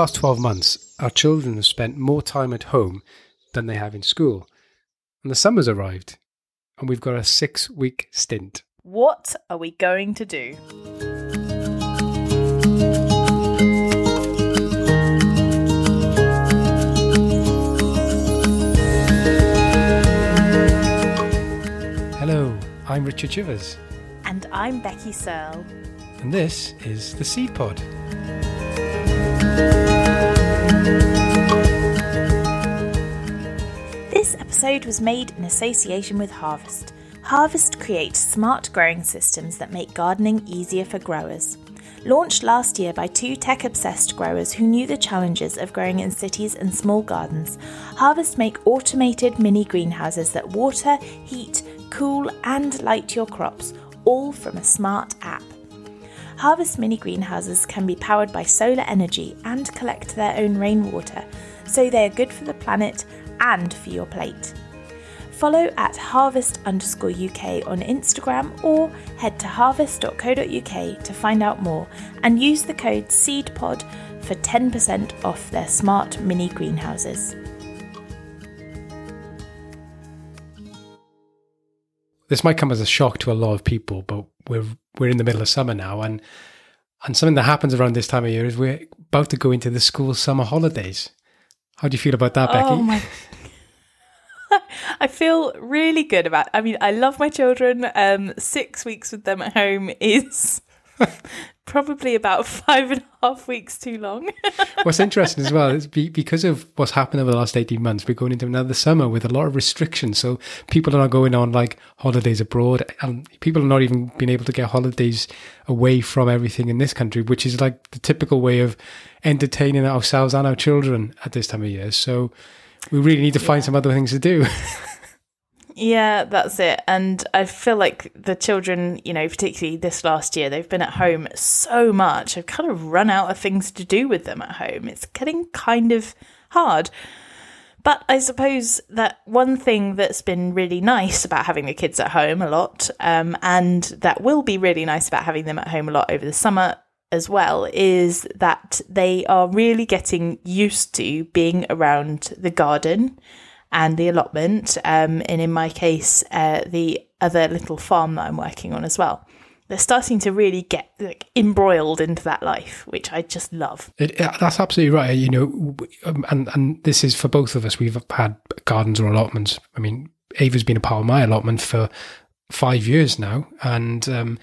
last 12 months, our children have spent more time at home than they have in school. And the summer's arrived, and we've got a six week stint. What are we going to do? Hello, I'm Richard Chivers, And I'm Becky Searle. and this is the Seed Pod. Episode was made in association with Harvest. Harvest creates smart growing systems that make gardening easier for growers. Launched last year by two tech obsessed growers who knew the challenges of growing in cities and small gardens, Harvest make automated mini greenhouses that water, heat, cool, and light your crops, all from a smart app. Harvest mini greenhouses can be powered by solar energy and collect their own rainwater, so they are good for the planet and for your plate. Follow at harvest underscore UK on Instagram or head to harvest.co.uk to find out more and use the code SEEDPOD for 10% off their smart mini greenhouses. This might come as a shock to a lot of people, but we're we're in the middle of summer now, and and something that happens around this time of year is we're about to go into the school summer holidays. How do you feel about that, Becky? Oh my I feel really good about I mean I love my children. Um 6 weeks with them at home is probably about five and a half weeks too long. What's interesting as well is be, because of what's happened over the last 18 months, we're going into another summer with a lot of restrictions. So people are not going on like holidays abroad and people are not even being able to get holidays away from everything in this country, which is like the typical way of entertaining ourselves and our children at this time of year. So we really need to find some other things to do. Yeah, that's it. And I feel like the children, you know, particularly this last year, they've been at home so much. I've kind of run out of things to do with them at home. It's getting kind of hard. But I suppose that one thing that's been really nice about having the kids at home a lot, um, and that will be really nice about having them at home a lot over the summer as well, is that they are really getting used to being around the garden and the allotment, um, and in my case, uh, the other little farm that I'm working on as well. They're starting to really get like embroiled into that life, which I just love. It, that's absolutely right. You know, um, and and this is for both of us. We've had gardens or allotments. I mean, Ava's been a part of my allotment for five years now, and um,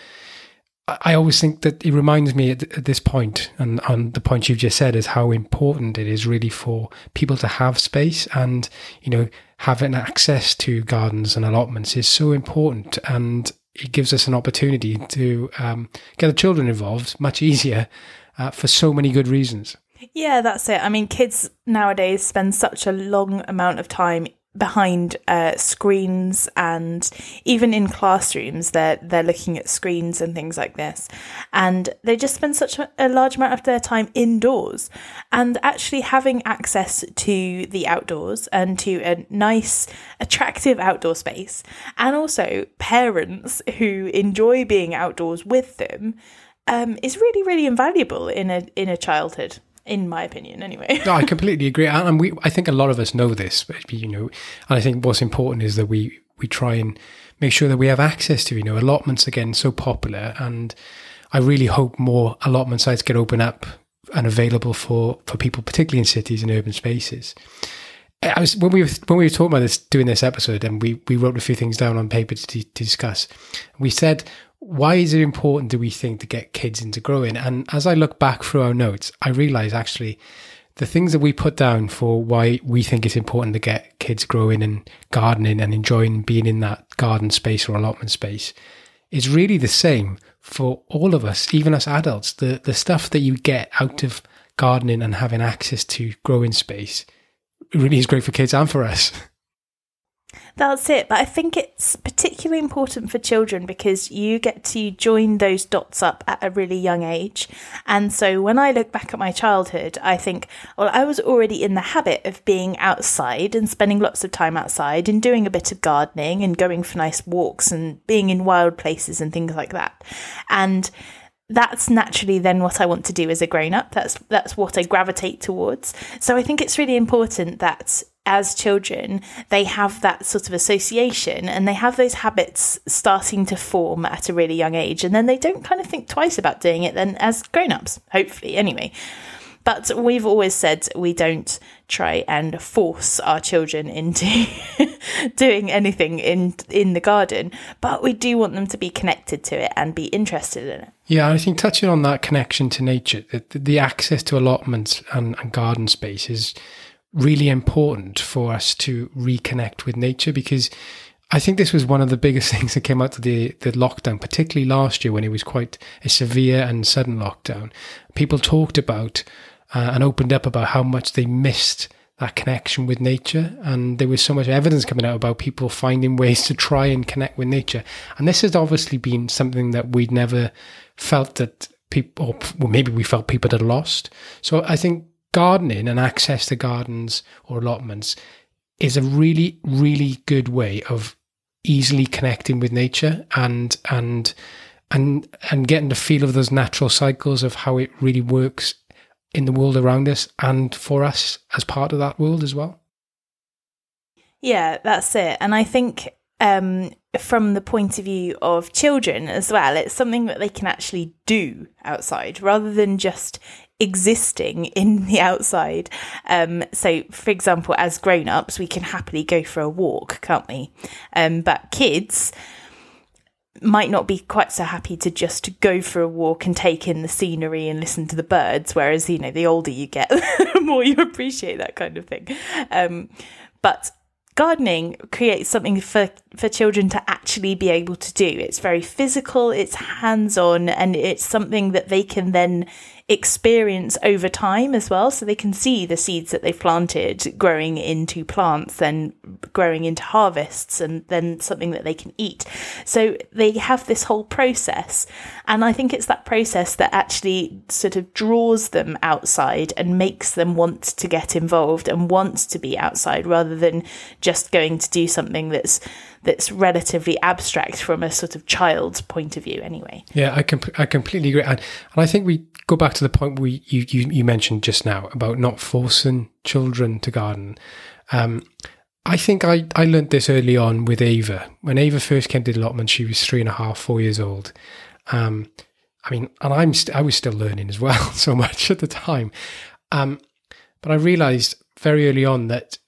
I always think that it reminds me at, at this point, and on the point you've just said, is how important it is really for people to have space, and you know, having access to gardens and allotments is so important, and it gives us an opportunity to um, get the children involved much easier uh, for so many good reasons. Yeah, that's it. I mean, kids nowadays spend such a long amount of time behind uh, screens, and even in classrooms, they're they're looking at screens and things like this, and they just spend such a, large amount of their time indoors. And actually, having access to the outdoors and to a nice, attractive outdoor space, and also parents who enjoy being outdoors with them, um, is really really invaluable in a in a childhood in my opinion anyway no, I completely agree, and and we I think a lot of us know this, but you know, and I think what's important is that we we try and make sure that we have access to you know allotments again so popular, and I really hope more allotment sites get open up and available for for people, particularly in cities and urban spaces. I was when we were when we were talking about this doing this episode, and we we wrote a few things down on paper to, to discuss. We said, why is it important do we think to get kids into growing? And as I look back through our notes, I realize actually the things that we put down for why we think it's important to get kids growing and gardening and enjoying being in that garden space or allotment space is really the same for all of us, even us adults. The the stuff that you get out of gardening and having access to growing space really is great for kids and for us. That's it. But I think it's particularly important for children because you get to join those dots up at a really young age. And so when I look back at my childhood, I think, well, I was already in the habit of being outside and spending lots of time outside and doing a bit of gardening and going for nice walks and being in wild places and things like that. And that's naturally then what I want to do as a grown up. That's that's what I gravitate towards. So I think it's really important that as children they have that sort of association and they have those habits starting to form at a really young age and then they don't kind of think twice about doing it then as grown ups, hopefully anyway. But we've always said we don't try and force our children into doing anything in in the garden, but we do want them to be connected to it and be interested in it. Yeah, I think touching on that connection to nature, the, the access to allotments and, and garden spaces really important for us to reconnect with nature because I think this was one of the biggest things that came out of the, the lockdown, particularly last year when it was quite a severe and sudden lockdown. People talked about uh, and opened up about how much they missed that connection with nature. And there was so much evidence coming out about people finding ways to try and connect with nature. And this has obviously been something that we'd never felt that people, or maybe we felt people had lost. So I think gardening and access to gardens or allotments is a really, really good way of easily connecting with nature and, and, and, and getting the feel of those natural cycles of how it really works in the world around us and for us as part of that world as well. Yeah, that's it. And I think um, from the point of view of children as well, it's something that they can actually do outside rather than just existing in the outside. Um, so, for example, as grown ups, we can happily go for a walk, can't we? Um, but kids, might not be quite so happy to just go for a walk and take in the scenery and listen to the birds. Whereas, you know, the older you get, the more you appreciate that kind of thing. Um, but gardening creates something for, for children to actually be able to do. It's very physical, it's hands on, and it's something that they can then experience over time as well. So they can see the seeds that they've planted growing into plants, then growing into harvests, and then something that they can eat. So they have this whole process. And I think it's that process that actually sort of draws them outside and makes them want to get involved and want to be outside rather than just going to do something that's that's relatively abstract from a sort of child's point of view anyway yeah i, comp- I completely agree and, and i think we go back to the point we you, you, you mentioned just now about not forcing children to garden um, I think I, I learned this early on with Ava. When Ava first came to the allotment, she was three and a half, four years old. Um, I mean, and I'm st- I was still learning as well, so much at the time. Um, but I realized very early on that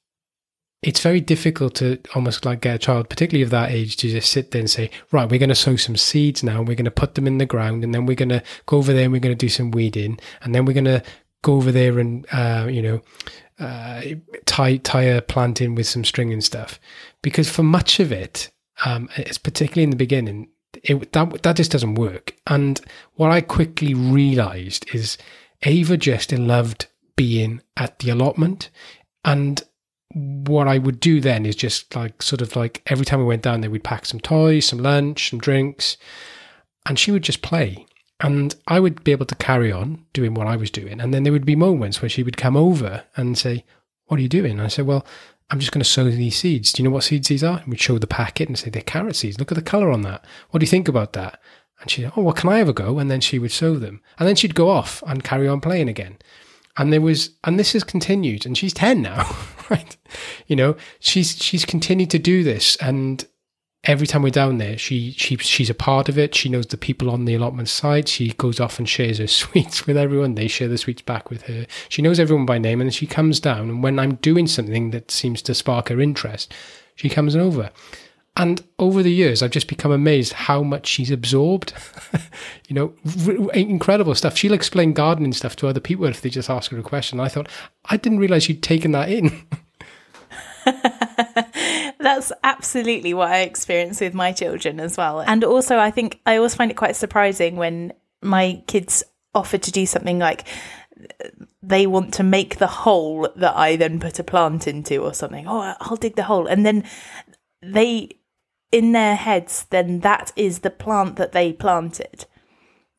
it's very difficult to almost like get a child, particularly of that age, to just sit there and say, right, we're going to sow some seeds now, and we're going to put them in the ground, and then we're going to go over there and we're going to do some weeding, and then we're going to go over there and, uh, you know, uh, tie tie a plant in with some string and stuff. Because for much of it, um, it's particularly in the beginning, it, that that just doesn't work. And what I quickly realised is Ava just loved being at the allotment, and what I would do then is just like sort of like every time we went down there, we'd pack some toys, some lunch, some drinks, and she would just play. And I would be able to carry on doing what I was doing. And then there would be moments where she would come over and say, What are you doing? And I said, Well, I'm just going to sow these seeds. Do you know what seeds these are? And we'd show the packet and say, They're carrot seeds. Look at the colour on that. What do you think about that? And she'd, Oh, well, can I have a go? And then she would sow them. And then she'd go off and carry on playing again. And there was, and this has continued, and she's 10 now, right? You know, she's, she's continued to do this. And every time we're down there, she, she, she's a part of it. She knows the people on the allotment side. She goes off and shares her sweets with everyone. They share the sweets back with her. She knows everyone by name. And she comes down. And when I'm doing something that seems to spark her interest, she comes over. And over the years, I've just become amazed how much she's absorbed. you know, r- incredible stuff. She'll explain gardening stuff to other people if they just ask her a question. I thought, I didn't realize you'd taken that in. That's absolutely what I experience with my children as well. And also, I think I always find it quite surprising when my kids offer to do something like they want to make the hole that I then put a plant into or something. Oh, I'll dig the hole. And then they in their heads, then that is the plant that they planted.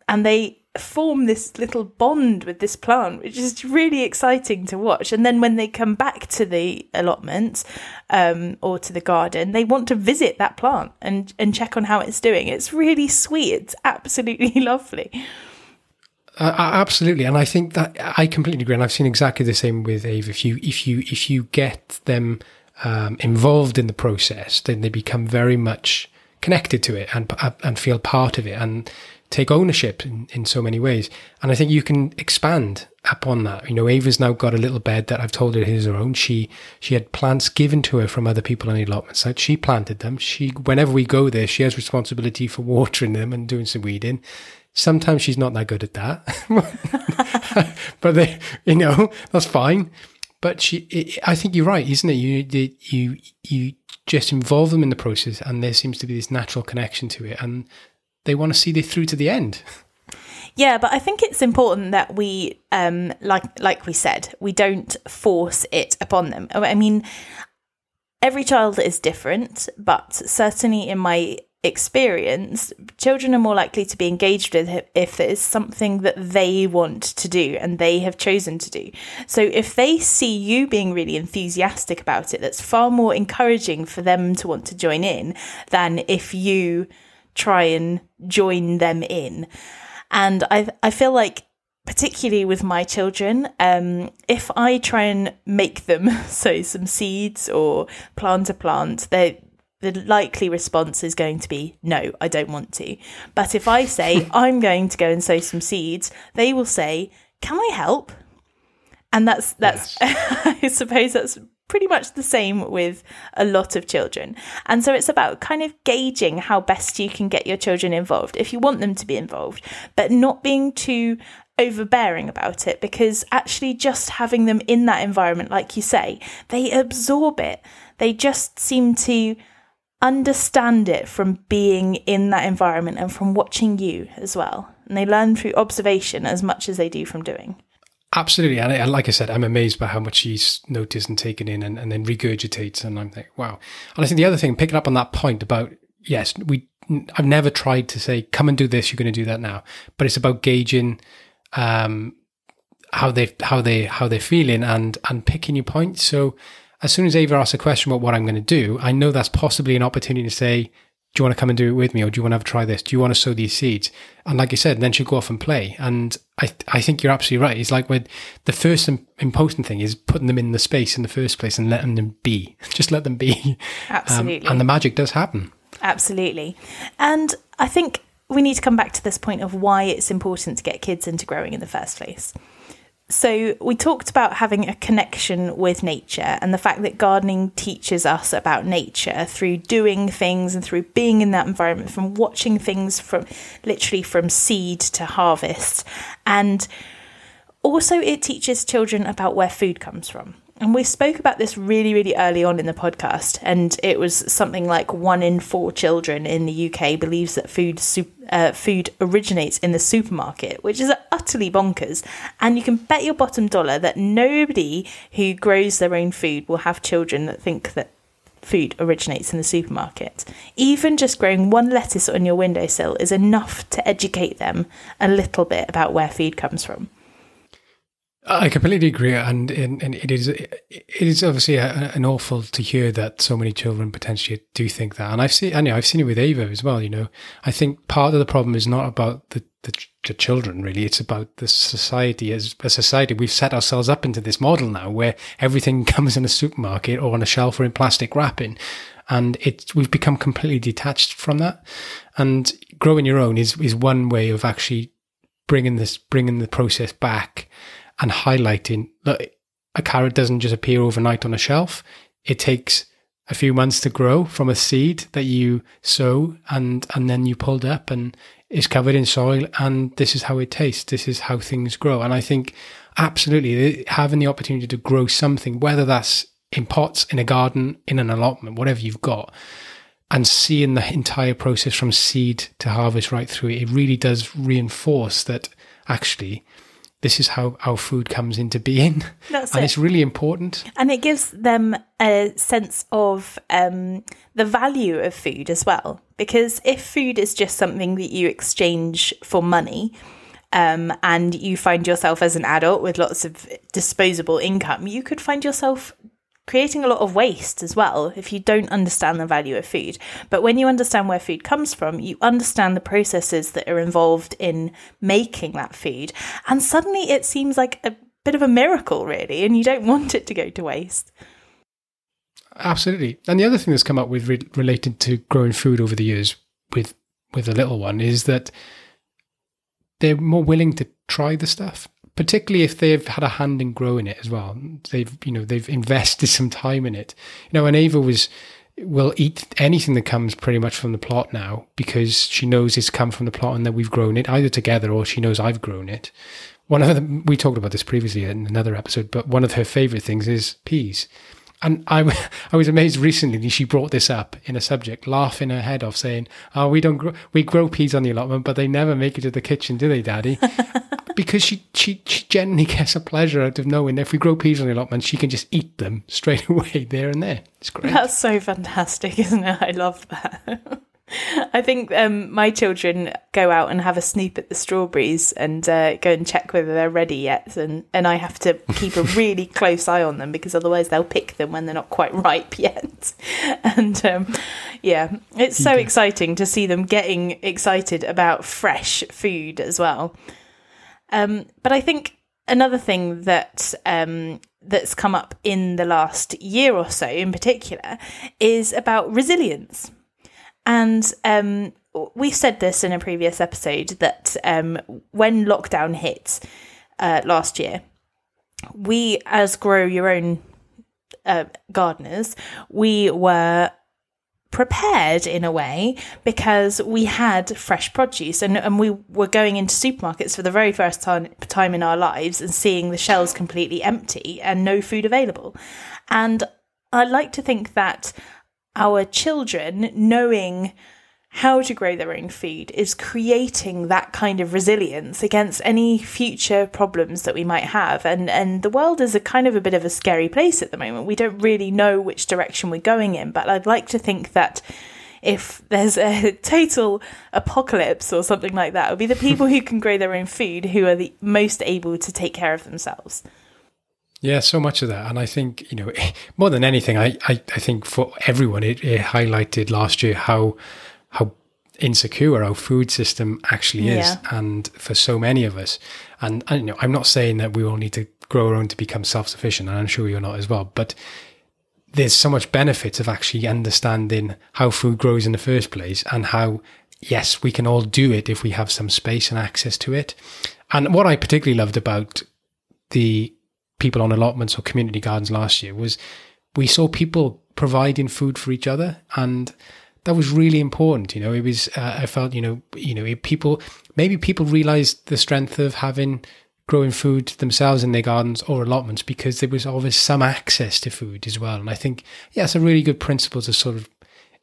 And they form this little bond with this plant, which is really exciting to watch. And then when they come back to the allotment um, or to the garden, they want to visit that plant and, and check on how it's doing. It's really sweet. It's absolutely lovely. Uh, absolutely, and I think that I completely agree. And I've seen exactly the same with Ava. If you if you if you get them um, involved in the process, then they become very much connected to it and and feel part of it and take ownership in, in so many ways. And I think you can expand upon that. You know, Ava's now got a little bed that I've told her is her own. She she had plants given to her from other people on the allotment site. She planted them. She whenever we go there, she has responsibility for watering them and doing some weeding. Sometimes she's not that good at that, but they, you know, that's fine. But she, it, I think you're right, isn't it? You, you, you just involve them in the process, and there seems to be this natural connection to it, and they want to see it through to the end. Yeah, but I think it's important that we, um, like like we said, we don't force it upon them. I mean, every child is different, but certainly in my experience, children are more likely to be engaged with if there is something that they want to do and they have chosen to do. So if they see you being really enthusiastic about it, that's far more encouraging for them to want to join in than if you try and join them in. And I I feel like particularly with my children, um, if I try and make them sow some seeds or plant a plant, they the likely response is going to be no, I don't want to. But if I say I'm going to go and sow some seeds, they will say, "Can I help?" And that's that's yes. I suppose that's pretty much the same with a lot of children. And so it's about kind of gauging how best you can get your children involved if you want them to be involved, but not being too overbearing about it because actually just having them in that environment like you say, they absorb it. They just seem to understand it from being in that environment and from watching you as well. And they learn through observation as much as they do from doing. Absolutely. And, like I said, I'm amazed by how much he's noticed and taken in and, and then regurgitates. And I'm like, wow. And I think the other thing, picking up on that point about, yes, we, I've never tried to say, come and do this, you're going to do that now. But it's about gauging, um, how they, how they, how they're feeling and, and picking your points. So, as soon as Ava asks a question about what I'm going to do, I know that's possibly an opportunity to say, do you want to come and do it with me? Or do you want to have a try this? Do you want to sow these seeds? And like you said, then she'll go off and play. And I, I think you're absolutely right. It's like with the first important thing is putting them in the space in the first place and letting them be. Just let them be. Absolutely. Um, and the magic does happen. Absolutely. And I think we need to come back to this point of why it's important to get kids into growing in the first place. So, we talked about having a connection with nature and the fact that gardening teaches us about nature through doing things and through being in that environment, from watching things from literally from seed to harvest. And also, it teaches children about where food comes from. And we spoke about this really, really early on in the podcast, and it was something like one in four children in the UK believes that food uh, food originates in the supermarket, which is utterly bonkers. And you can bet your bottom dollar that nobody who grows their own food will have children that think that food originates in the supermarket. Even just growing one lettuce on your windowsill is enough to educate them a little bit about where food comes from. I completely agree, and, and, it is it is obviously a, an awful to hear that so many children potentially do think that, and I've seen I know I've seen it with Ava as well. You know, I think part of the problem is not about the the, the children really; it's about the society. As a society, we've set ourselves up into this model now where everything comes in a supermarket or on a shelf or in plastic wrapping, and it we've become completely detached from that. And growing your own is is one way of actually bringing this bringing the process back and highlighting that a carrot doesn't just appear overnight on a shelf. It takes a few months to grow from a seed that you sow and and then you pulled up and it's covered in soil and this is how it tastes this is how things grow and i think absolutely having the opportunity to grow something whether that's in pots in a garden in an allotment whatever you've got and seeing the entire process from seed to harvest right through it, it really does reinforce that actually this is how our food comes into being. That's and it. it's really important. And it gives them a sense of um, the value of food as well. Because if food is just something that you exchange for money, um, and you find yourself as an adult with lots of disposable income, you could find yourself creating a lot of waste as well if you don't understand the value of food. But when you understand where food comes from, you understand the processes that are involved in making that food. And suddenly it seems like a bit of a miracle, really, and you don't want it to go to waste. Absolutely. And the other thing that's come up with re- related to growing food over the years with with a little one is that they're more willing to try the stuff particularly if they've had a hand in growing it as well. They've, you know, they've invested some time in it. You know, and Ava was will eat anything that comes pretty much from the plot now because she knows it's come from the plot and that we've grown it either together or she knows I've grown it. One of the, we talked about this previously in another episode, but one of her favorite things is peas. And I, I was amazed recently she brought this up in a subject, laughing her head off, saying, "Oh, we don't grow, we grow peas on the allotment, but they never make it to the kitchen, do they, Daddy?" because she, she she genuinely gets a pleasure out of knowing if we grow peas on the allotment, she can just eat them straight away there and there. It's great. That's so fantastic, isn't it? I love that. I think um, my children go out and have a snoop at the strawberries and uh, go and check whether they're ready yet, and and I have to keep a really close eye on them because otherwise they'll pick them when they're not quite ripe yet. And um, yeah, it's so exciting to see them getting excited about fresh food as well. Um, but I think another thing that um, that's come up in the last year or so, in particular, is about resilience. And um, we said this in a previous episode that um, when lockdown hit uh, last year, we, as Grow Your Own uh, gardeners, we were prepared in a way because we had fresh produce and, and we were going into supermarkets for the very first time, time in our lives and seeing the shelves completely empty and no food available. And I like to think that our children knowing how to grow their own food is creating that kind of resilience against any future problems that we might have and and the world is a kind of a bit of a scary place at the moment we don't really know which direction we're going in but i'd like to think that if there's a total apocalypse or something like that, it would be the people who can grow their own food who are the most able to take care of themselves. Yeah, so much of that. And I think, you know, more than anything, I, I, I think for everyone, it, it, highlighted last year how, how insecure our food system actually is. Yeah. And for so many of us, and, and, you know, I'm not saying that we all need to grow our own to become self sufficient, and I'm sure you're not as well, but there's so much benefit of actually understanding how food grows in the first place and how, yes, we can all do it if we have some space and access to it. And what I particularly loved about the people on allotments or community gardens last year was we saw people providing food for each other and that was really important you know. It was uh, i felt you know you know people maybe people realized the strength of having growing food themselves in their gardens or allotments because there was always some access to food as well. And i think yeah it's a really good principle to sort of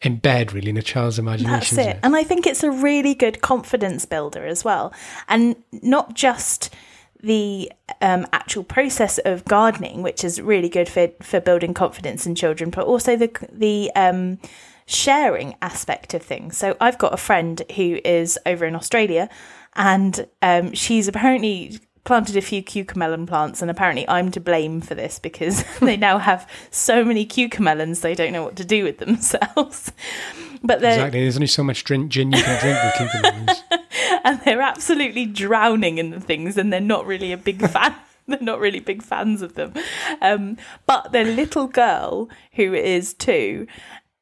embed really in a child's imagination that's it? And i think it's a really good confidence builder as well. And not just the um, actual process of gardening, which is really good for for building confidence in children, but also the the um, sharing aspect of things. So I've got a friend who is over in Australia, and um, she's apparently planted a few cucamelon plants, and apparently I'm to blame for this because they now have so many cucamelons they don't know what to do with themselves. but exactly, there's only so much drink, gin you can drink with cucamelons. and they're absolutely drowning in the things, and they're not really a big fan. they're not really big fans of them. Um, but their little girl, who is two,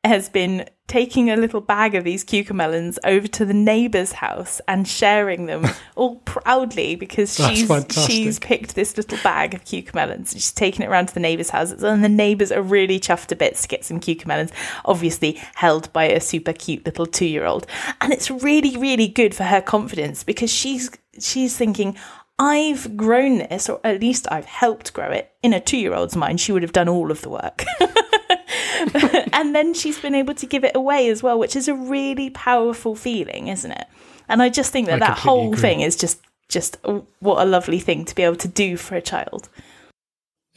has been taking a little bag of these cucamelons over to the neighbour's house and sharing them all proudly because That's she's fantastic. she's picked this little bag of cucamelons. She's taken it around to the neighbour's house, and the neighbours are really chuffed to bits to get some cucamelons, obviously held by a super cute little two year old. And it's really, really good for her confidence because she's she's thinking, I've grown this, or at least I've helped grow it. In a two year old's mind, she would have done all of the work. and then she's been able to give it away as well, which is a really powerful feeling, isn't it? And I just think that I that whole agree. thing is just just what a lovely thing to be able to do for a child.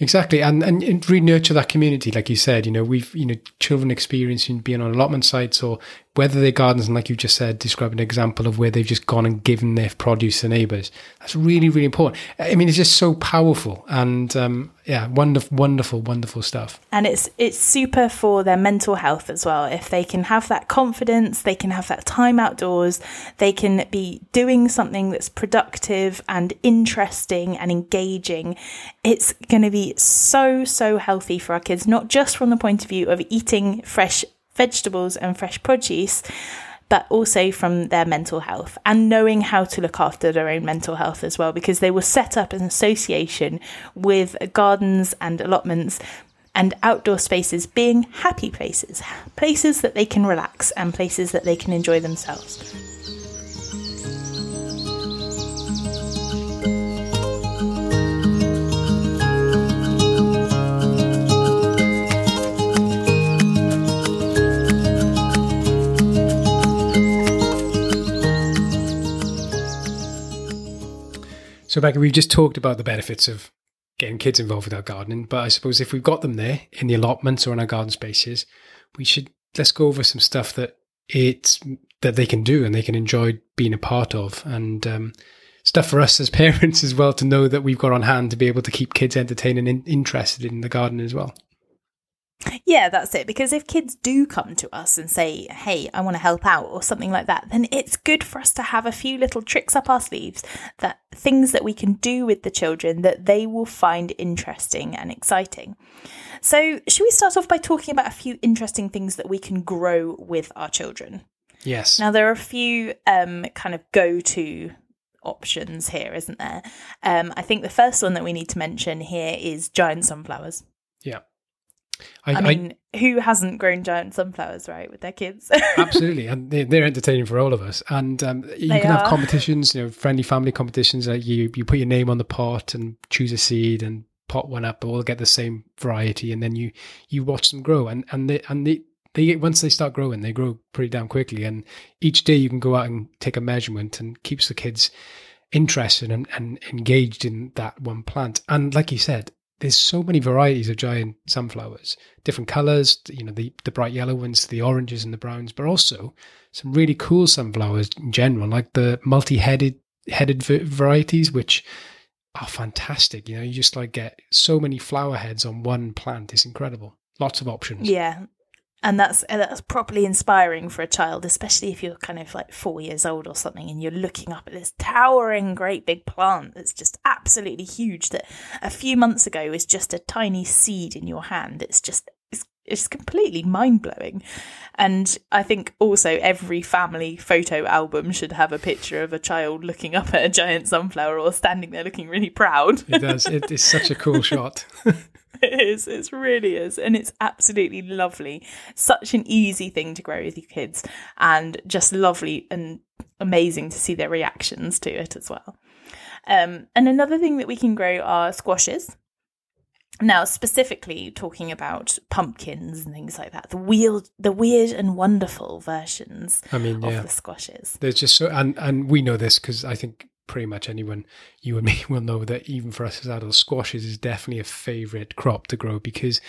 Exactly, and and re-nurture that community, like you said. You know, we've you know children experiencing being on allotment sites or whether they're gardens and like you just said, describe an example of where they've just gone and given their produce to neighbours. That's really, really important. I mean, it's just so powerful and um, yeah, wonderful, wonderful, wonderful stuff. And it's it's super for their mental health as well. If they can have that confidence, they can have that time outdoors, they can be doing something that's productive and interesting and engaging. It's going to be so so healthy for our kids, not just from the point of view of eating fresh vegetables and fresh produce, but also from their mental health and knowing how to look after their own mental health as well, because they will set up an association with gardens and allotments and outdoor spaces being happy places, places that they can relax and places that they can enjoy themselves. So, Becky, we've just talked about the benefits of getting kids involved with our gardening, but I suppose if we've got them there in the allotments or in our garden spaces, we should let's go over some stuff that it's that they can do and they can enjoy being a part of, and um, stuff for us as parents as well to know that we've got on hand to be able to keep kids entertained and in, interested in the garden as well. Yeah, that's it. Because if kids do come to us and say, hey, I want to help out or something like that, then it's good for us to have a few little tricks up our sleeves that things that we can do with the children that they will find interesting and exciting. So, should we start off by talking about a few interesting things that we can grow with our children? Yes. Now, there are a few um, kind of go to options here, isn't there? Um, I think the first one that we need to mention here is giant sunflowers. I, I mean, I, who hasn't grown giant sunflowers, right, with their kids? absolutely, and they're, they're, entertaining for all of us. And um, you they can are. have competitions, you know, friendly family competitions. Like you, you put your name on the pot and choose a seed and pot one up, and all get the same variety, and then you you watch them grow. And and they and they they once they start growing, they grow pretty damn quickly. And each day you can go out and take a measurement, and keeps the kids interested and, and engaged in that one plant. And like you said, there's so many varieties of giant sunflowers, different colors, you know, the, the bright yellow ones, the oranges and the browns, but also some really cool sunflowers in general, like the multi-headed headed varieties, which are fantastic. You know, you just like get so many flower heads on one plant. It's incredible. Lots of options. Yeah and that's that's properly inspiring for a child especially if you're kind of like four years old or something and you're looking up at this towering great big plant that's just absolutely huge that a few months ago was just a tiny seed in your hand. It's just it's, it's completely mind-blowing. And i think also every family photo album should have a picture of a child looking up at a giant sunflower or standing there looking really proud. It does. It is such a cool shot it is. It really is. And it's absolutely lovely. Such an easy thing to grow with your kids and just lovely and amazing to see their reactions to it as well. Um, and another thing that we can grow are squashes. Now, specifically talking about pumpkins and things like that, the weird, the weird and wonderful versions I mean, of yeah. the squashes. There's just so, and and we know this because I think pretty much anyone, you and me, will know that even for us as adults, squashes is definitely a favorite crop to grow because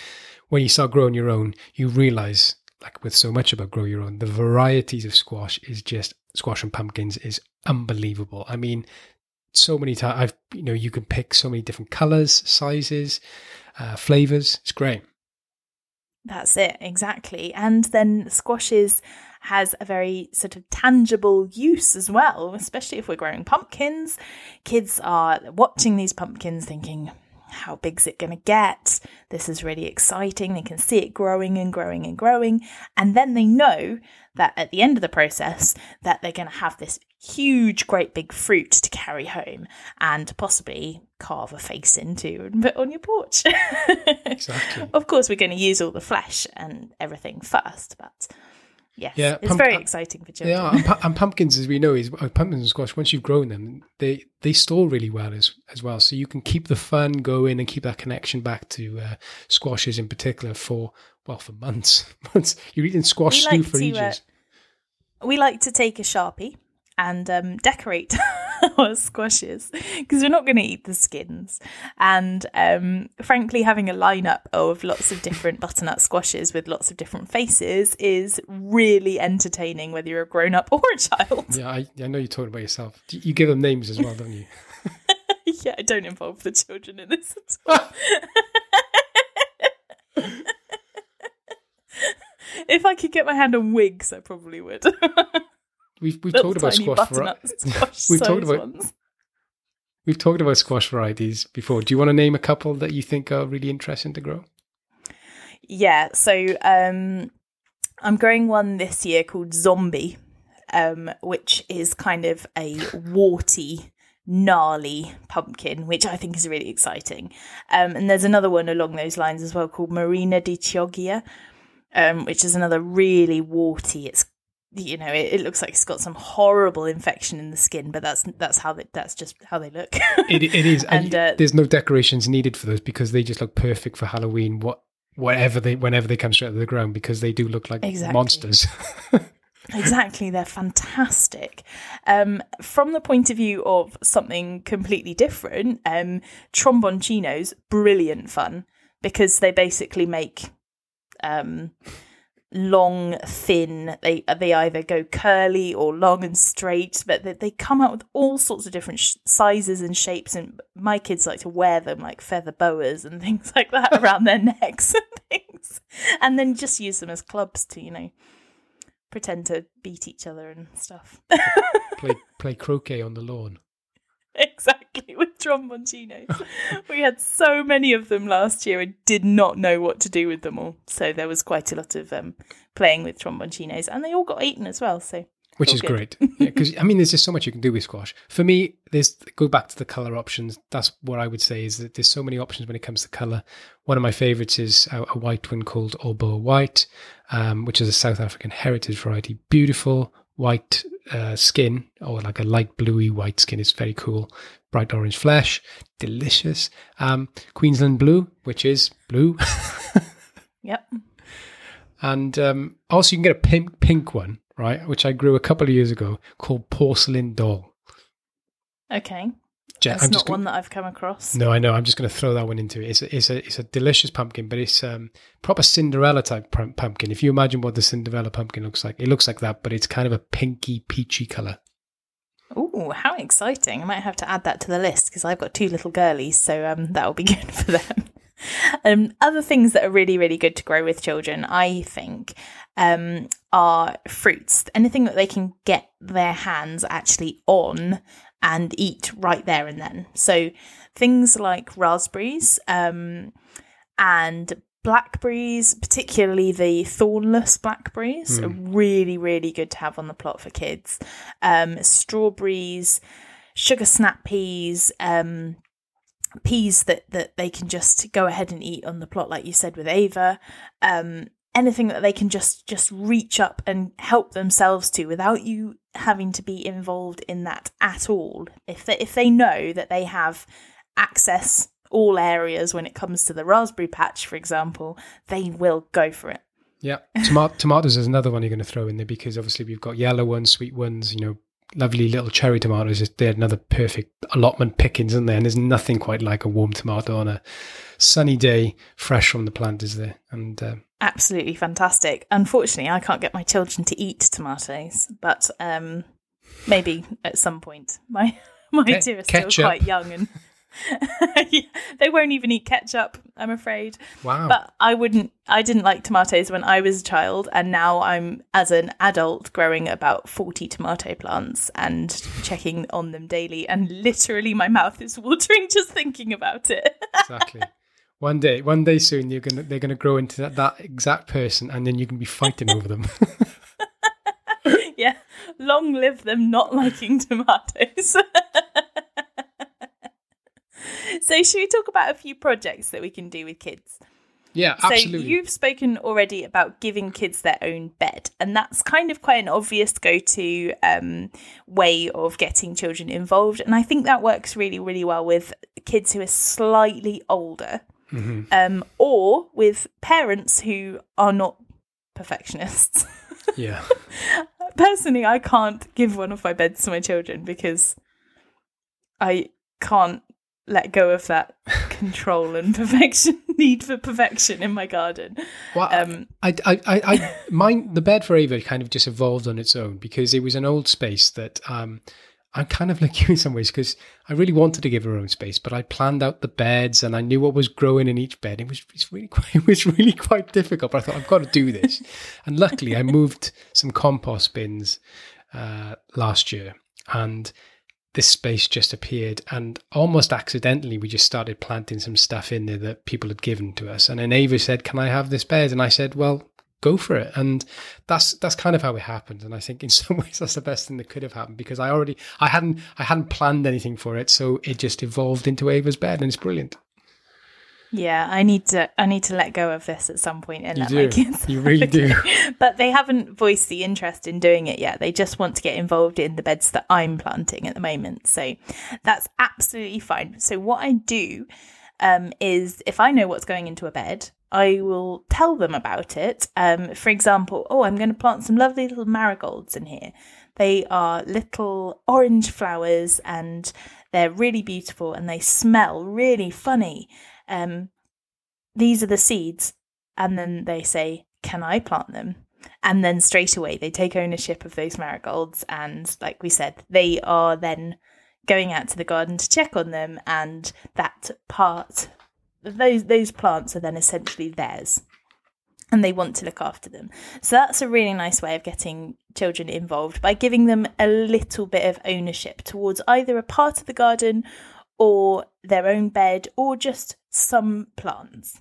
when you start growing your own, you realize, like with so much about grow your own, the varieties of squash is just squash and pumpkins is unbelievable. I mean, so many times I've you know you can pick so many different colors, sizes, uh, flavors. It's great. That's it exactly, and then squashes has a very sort of tangible use as well, especially if we're growing pumpkins. Kids are watching these pumpkins thinking, how big's it going to get? This is really exciting. They can see it growing and growing and growing. And then they know that at the end of the process that they're going to have this huge great big fruit to carry home and possibly carve a face into and put on your porch. exactly. Of course we're going to use all the flesh and everything first, but Yes, yeah, it's pump- very exciting for children. Yeah, and, pu- and, pumpkins, as we know, is uh, pumpkins and squash. Once you've grown them, they they store really well as as well. So you can keep the fun going and keep that connection back to uh, squashes in particular for well for months. months. You're eating squash stew for to, uh, ages. Uh, we like to take a sharpie and um, decorate our squashes because we're not going to eat the skins. And um, frankly, having a lineup of lots of different butternut squashes with lots of different faces is really entertaining, whether you're a grown up or a child. Yeah, I, I know you're talking about yourself. You give them names as well, don't you? yeah, I don't involve the children in this at all. if I could get my hand on wigs, I probably would. We've we've Little talked about squash varieties. We've talked about- ones. We've talked about squash varieties before. Do you want to name a couple that you think are really interesting to grow? Yeah, so um, I'm growing one this year called Zombie, um, which is kind of a warty, gnarly pumpkin, which I think is really exciting. Um, and there's another one along those lines as well called Marina di Chioggia, um, which is another really warty. It's you know, it, it looks like it's got some horrible infection in the skin, but that's that's how they, that's just how they look. It, it is, and, uh, there's no decorations needed for those because they just look perfect for Halloween. What, whatever they, whenever they come straight out of the ground, because they do look like Exactly. monsters. Exactly, they're fantastic. Um, from the point of view of something completely different, um, tromboncinos, brilliant fun because they basically make um, long, thin. They they either go curly or long and straight, but they, they come out with all sorts of different sh- sizes and shapes. And my kids like to wear them like feather boas and things like that around their necks and things, and then just use them as clubs to you know pretend to beat each other and stuff. play play croquet on the lawn. exactly, with tromboncinos. we had so many of them last year and did not know what to do with them all. So there was quite a lot of um, playing with tromboncinos, and they all got eaten as well. So which is good. great. Because I mean, there's just so much you can do with squash. For me, there's go back to the color options. That's what I would say is that there's so many options when it comes to color. One of my favorites is a, a white one called Alboa White, um, which is a South African heritage variety. Beautiful white uh, skin, or like a light bluey white skin. is very cool. Bright orange flesh, delicious. Um, Queensland Blue, which is blue. yep, And um, also, you can get a pink, pink one, right? Which I grew a couple of years ago called Porcelain Doll. okay, Je- that's I'm not just gonna- one that I've come across. No, I know. I'm just going to throw that one into it. It's a, it's a, it's a delicious pumpkin, but it's um, proper Cinderella type pum- pumpkin. If you imagine what the Cinderella pumpkin looks like, it looks like that, but it's kind of a pinky, peachy color. Oh, how exciting! I might have to add that to the list because I've got two little girlies, so um, that will be good for them. Um, other things that are really, really good to grow with children, I think, um, are fruits. Anything that they can get their hands actually on and eat right there and then. So things like raspberries um, and blackberries, particularly the thornless blackberries, are really, really good to have on the plot for kids. Um, strawberries, sugar snap peas, um, peas that that they can just go ahead and eat on the plot, like you said with Ava. Um, anything that they can just just reach up and help themselves to without you having to be involved in that at all. If they if they know that they have access all areas when it comes to the raspberry patch, for example, they will go for it. Yeah. Toma- tomatoes is another one you're going to throw in there because obviously we've got yellow ones, sweet ones, you know, lovely little cherry tomatoes. They're another perfect allotment pickings, isn't there? And there's nothing quite like a warm tomato on a sunny day, fresh from the plant, is there? And uh, Absolutely fantastic. Unfortunately, I can't get my children to eat tomatoes, but um, maybe at some point. My my Ke- two are still ketchup. quite young and Yeah, they won't even eat ketchup. I'm afraid. wow. But I wouldn't. I didn't like tomatoes when I was a child, and now I'm as an adult growing about forty tomato plants and checking on them daily, and literally my mouth is watering just thinking about it. exactly. One day, one day soon, you're gonna they're gonna grow into that, that exact person, and then you can be fighting over them. yeah, long live them not liking tomatoes. so, should we talk about a few projects that we can do with kids? yeah, absolutely. So, you've spoken already about giving kids their own bed, and that's kind of quite an obvious go to um, way of getting children involved. And I think that works really, really well with kids who are slightly older Mm-hmm. um, or with parents who are not perfectionists. yeah, personally, I can't give one of my beds to my children because I can't let go of that control and perfection need for perfection in my garden. Well, um, I, I, I, I mine the bed for Ava kind of just evolved on its own because it was an old space that um, I'm kind of like you in some ways because I really wanted to give her own space, but I planned out the beds and I knew what was growing in each bed. It was it's really quite it was really quite difficult, but I thought I've got to do this. and luckily, I moved some compost bins uh, last year, and this space just appeared. And almost accidentally, we just started planting some stuff in there that people had given to us. And then Ava said, "Can I have this bed?" And I said, "Well, go for it. And that's that's kind of how it happened. And I think in some ways that's the best thing that could have happened because I already I hadn't I hadn't planned anything for it, so it just evolved into Ava's bed, and it's brilliant. Yeah, I need to I need to let go of this at some point and you let do. my kids. You really do. but they haven't voiced the interest in doing it yet. They just want to get involved in the beds that I'm planting at the moment. So that's absolutely fine. So what I do um, is if I know what's going into a bed, I will tell them about it. Um, for example, oh, I'm going to plant some lovely little marigolds in here. They are little orange flowers and they're really beautiful and they smell really funny. Um, these are the seeds. And then they say, Can I plant them? And then straight away they take ownership of those marigolds. And like we said, they are then going out to the garden to check on them. And that part those those plants are then essentially theirs and they want to look after them. So that's a really nice way of getting children involved by giving them a little bit of ownership towards either a part of the garden or their own bed or just some plants.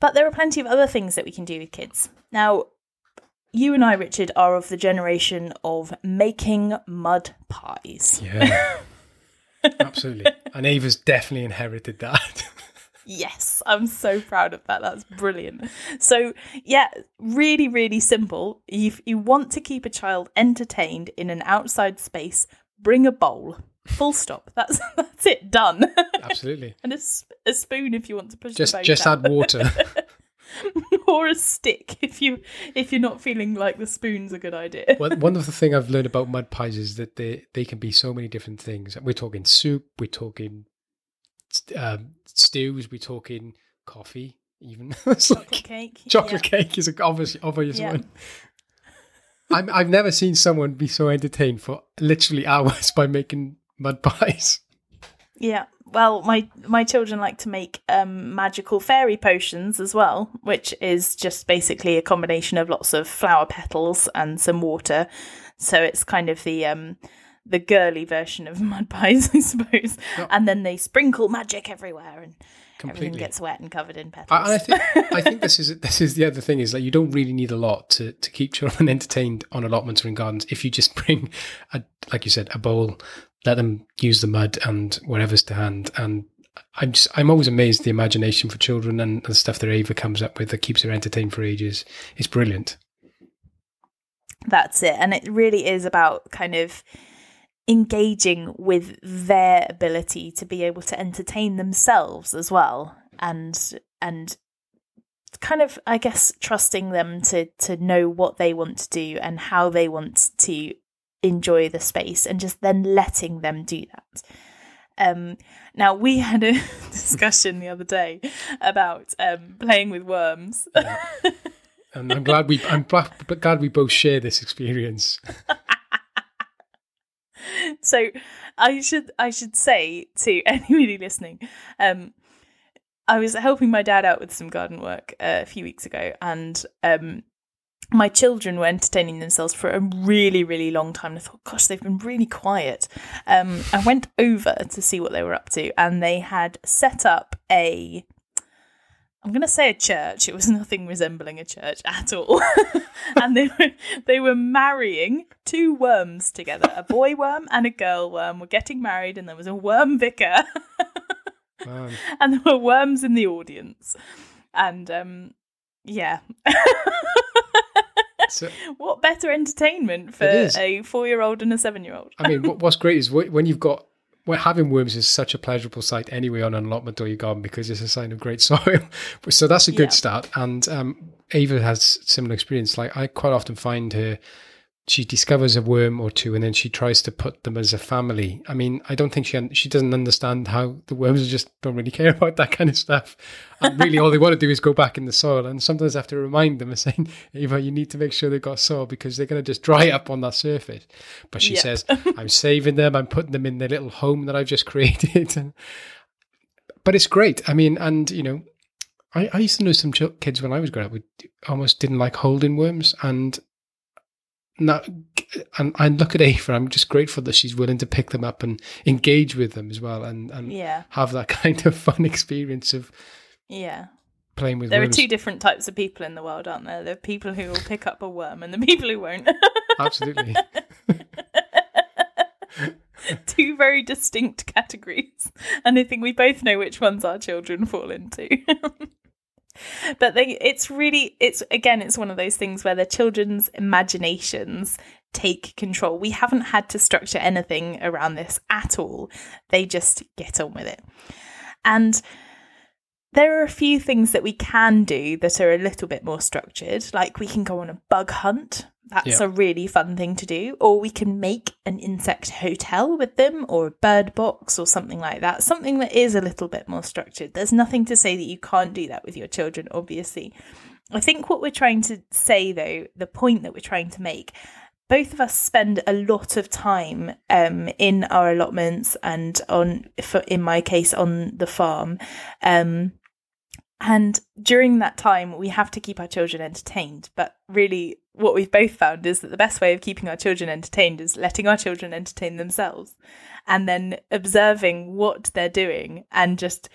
But there are plenty of other things that we can do with kids. Now, you and I, Richard, are of the generation of making mud pies. Yeah. Absolutely. And Ava's definitely inherited that. Yes, I'm so proud of that. That's brilliant. So, yeah, really, really simple. If you want to keep a child entertained in an outside space, bring a bowl. Full stop. That's that's it. Done. Absolutely. and a, a spoon if you want to push. Just just add water. or a stick if you if you're not feeling like the spoon's a good idea. well, one of the things I've learned about mud pies is that they they can be so many different things. We're talking soup. We're talking um, stews. We're talking coffee. Even it's chocolate like, cake. Chocolate yeah. cake is an obvious obvious yeah. one. I'm, I've never seen someone be so entertained for literally hours by making mud pies. Yeah. Well, my my children like to make um, magical fairy potions as well, which is just basically a combination of lots of flower petals and some water. So it's kind of the um, the girly version of mud pies, I suppose. Yep. And then they sprinkle magic everywhere, and Completely. everything gets wet and covered in petals. I, I think I think this is this is the other thing is that you don't really need a lot to to keep children entertained on allotments or in gardens. If you just bring a like you said a bowl, let them use the mud and whatever's to hand, and I'm just I'm always amazed the imagination for children and the stuff that Ava comes up with that keeps her entertained for ages. It's brilliant. That's it, and it really is about kind of engaging with their ability to be able to entertain themselves as well and and kind of i guess trusting them to to know what they want to do and how they want to enjoy the space and just then letting them do that. Um, now we had a discussion the other day about um, playing with worms. And i'm glad we i'm glad we both share this experience so I should I should say to anybody listening, um, I was helping my dad out with some garden work uh, a few weeks ago, and um, my children were entertaining themselves for a really, really long time. I thought, gosh, they've been really quiet. Um, I went over to see what they were up to, and they had set up a I'm going to say a church. It was nothing resembling a church at all. and they were they were marrying two worms together. A boy worm and a girl worm were getting married and there was a worm vicar. and there were worms in the audience. And um yeah. So, what better entertainment for a four-year-old and a seven-year-old? I mean, what's great is when you've got well, having worms is such a pleasurable sight anyway on an allotment or your garden because it's a sign of great soil. so that's a good yeah. start. And um, Ava has similar experience. Like I quite often find her she discovers a worm or two and then she tries to put them as a family. I mean, I don't think she she doesn't understand how the worms just don't really care about that kind of stuff. And really, all they want to do is go back in the soil. And sometimes I have to remind them and saying, Eva, you need to make sure they've got soil because they're going to just dry up on that surface. But she yep. says, I'm saving them. I'm putting them in their little home that I've just created. and, but it's great. I mean, and you know, I, I used to know some kids when I was growing up who almost didn't like holding worms, and now, and I look at Ava, I'm just grateful that she's willing to pick them up and engage with them as well, and and yeah. have that kind of fun experience of yeah playing with. There worms. are two different types of people in the world, aren't there? There are people who will pick up a worm, and the people who won't. Absolutely. two very distinct categories, and I think we both know which ones our children fall into but they, it's really it's again it's one of those things where the children's imaginations take control. We haven't had to structure anything around this at all. They just get on with it. And there are a few things that we can do that are a little bit more structured like we can go on a bug hunt that's yeah. a really fun thing to do. Or we can make an insect hotel with them or a bird box or something like that. Something that is a little bit more structured. There's nothing to say that you can't do that with your children, obviously. I think what we're trying to say, though, the point that we're trying to make, both of us spend a lot of time um, in our allotments and on, for, in my case, on the farm. Um, and during that time, we have to keep our children entertained. But really, what we've both found is that the best way of keeping our children entertained is letting our children entertain themselves and then observing what they're doing and just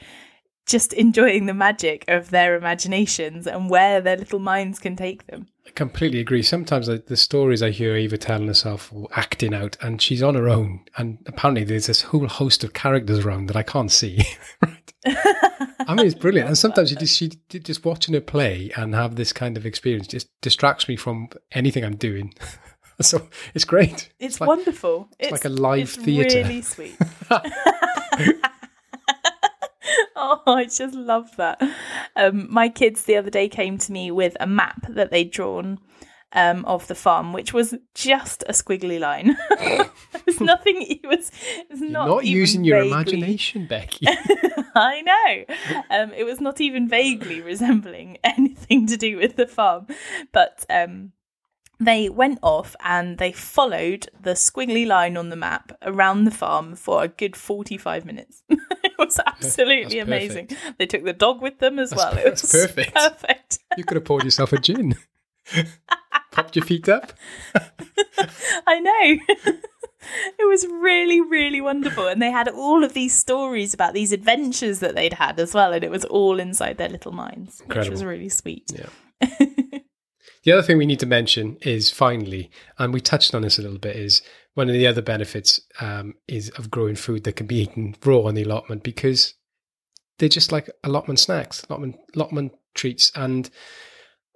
just enjoying the magic of their imaginations and where their little minds can take them. I completely agree. Sometimes the stories I hear Eva telling herself or acting out, and she's on her own, and apparently there's this whole host of characters around that I can't see. I mean, it's brilliant. And sometimes you just, she, just watching her play and have this kind of experience just distracts me from anything I'm doing. so it's great. It's, it's like, wonderful. It's, it's, like a live theatre. It's really sweet. oh, I just love that. Um, my kids the other day came to me with a map that they'd drawn um, of the farm, which was just a squiggly line. There's nothing. It was. It's not, not using your vaguely... imagination, Becky. I know. Um, it was not even vaguely resembling anything to do with the farm, but um, they went off and they followed the squiggly line on the map around the farm for a good 45 minutes. it was absolutely amazing. They took the dog with them as that's, well. It was perfect. Perfect. you could have poured yourself a gin. Popped your feet up. I know. it was really, really wonderful. And they had all of these stories about these adventures that they'd had as well. And it was all inside their little minds, Incredible. which was really sweet. Yeah. the other thing we need to mention is finally, and we touched on this a little bit, is one of the other benefits um, is of growing food that can be eaten raw on the allotment because they're just like allotment snacks, allotment, allotment treats. And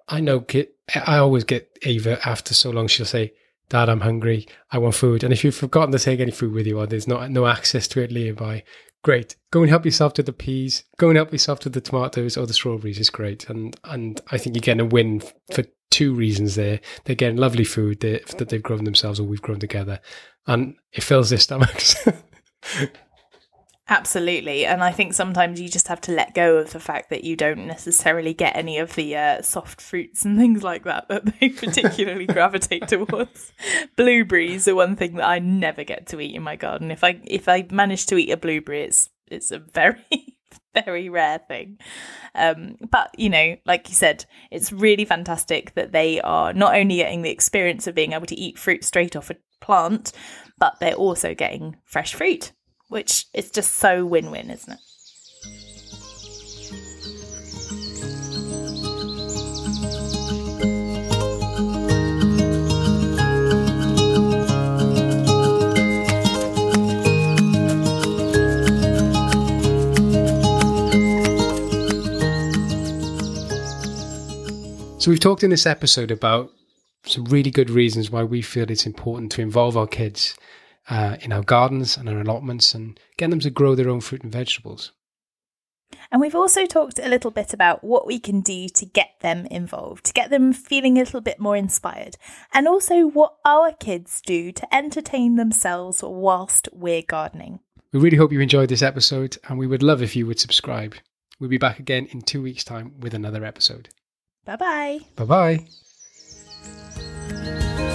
I know I always get Ava after so long, she'll say, Dad, I'm hungry. I want food. And if you've forgotten to take any food with you or there's not no access to it nearby, great. Go and help yourself to the peas. Go and help yourself to the tomatoes or the strawberries. It's great. And and I think you're getting a win for two reasons there. They're getting lovely food that they've grown themselves or we've grown together. And it fills their stomachs. Absolutely. And I think sometimes you just have to let go of the fact that you don't necessarily get any of the uh, soft fruits and things like that that they particularly gravitate towards. Blueberries are one thing that I never get to eat in my garden. If I if I manage to eat a blueberry, it's it's a very very rare thing. Um, but you know, like you said, it's really fantastic that they are not only getting the experience of being able to eat fruit straight off a plant, but they're also getting fresh fruit which is just so win win, isn't it? So, we've talked in this episode about some really good reasons why we feel it's important to involve our kids uh, in our gardens and our allotments and get them to grow their own fruit and vegetables. And we've also talked a little bit about what we can do to get them involved, to get them feeling a little bit more inspired, and also what our kids do to entertain themselves whilst we're gardening. We really hope you enjoyed this episode, and we would love if you would subscribe. We'll be back again in two weeks' time with another episode. Bye bye. Bye bye.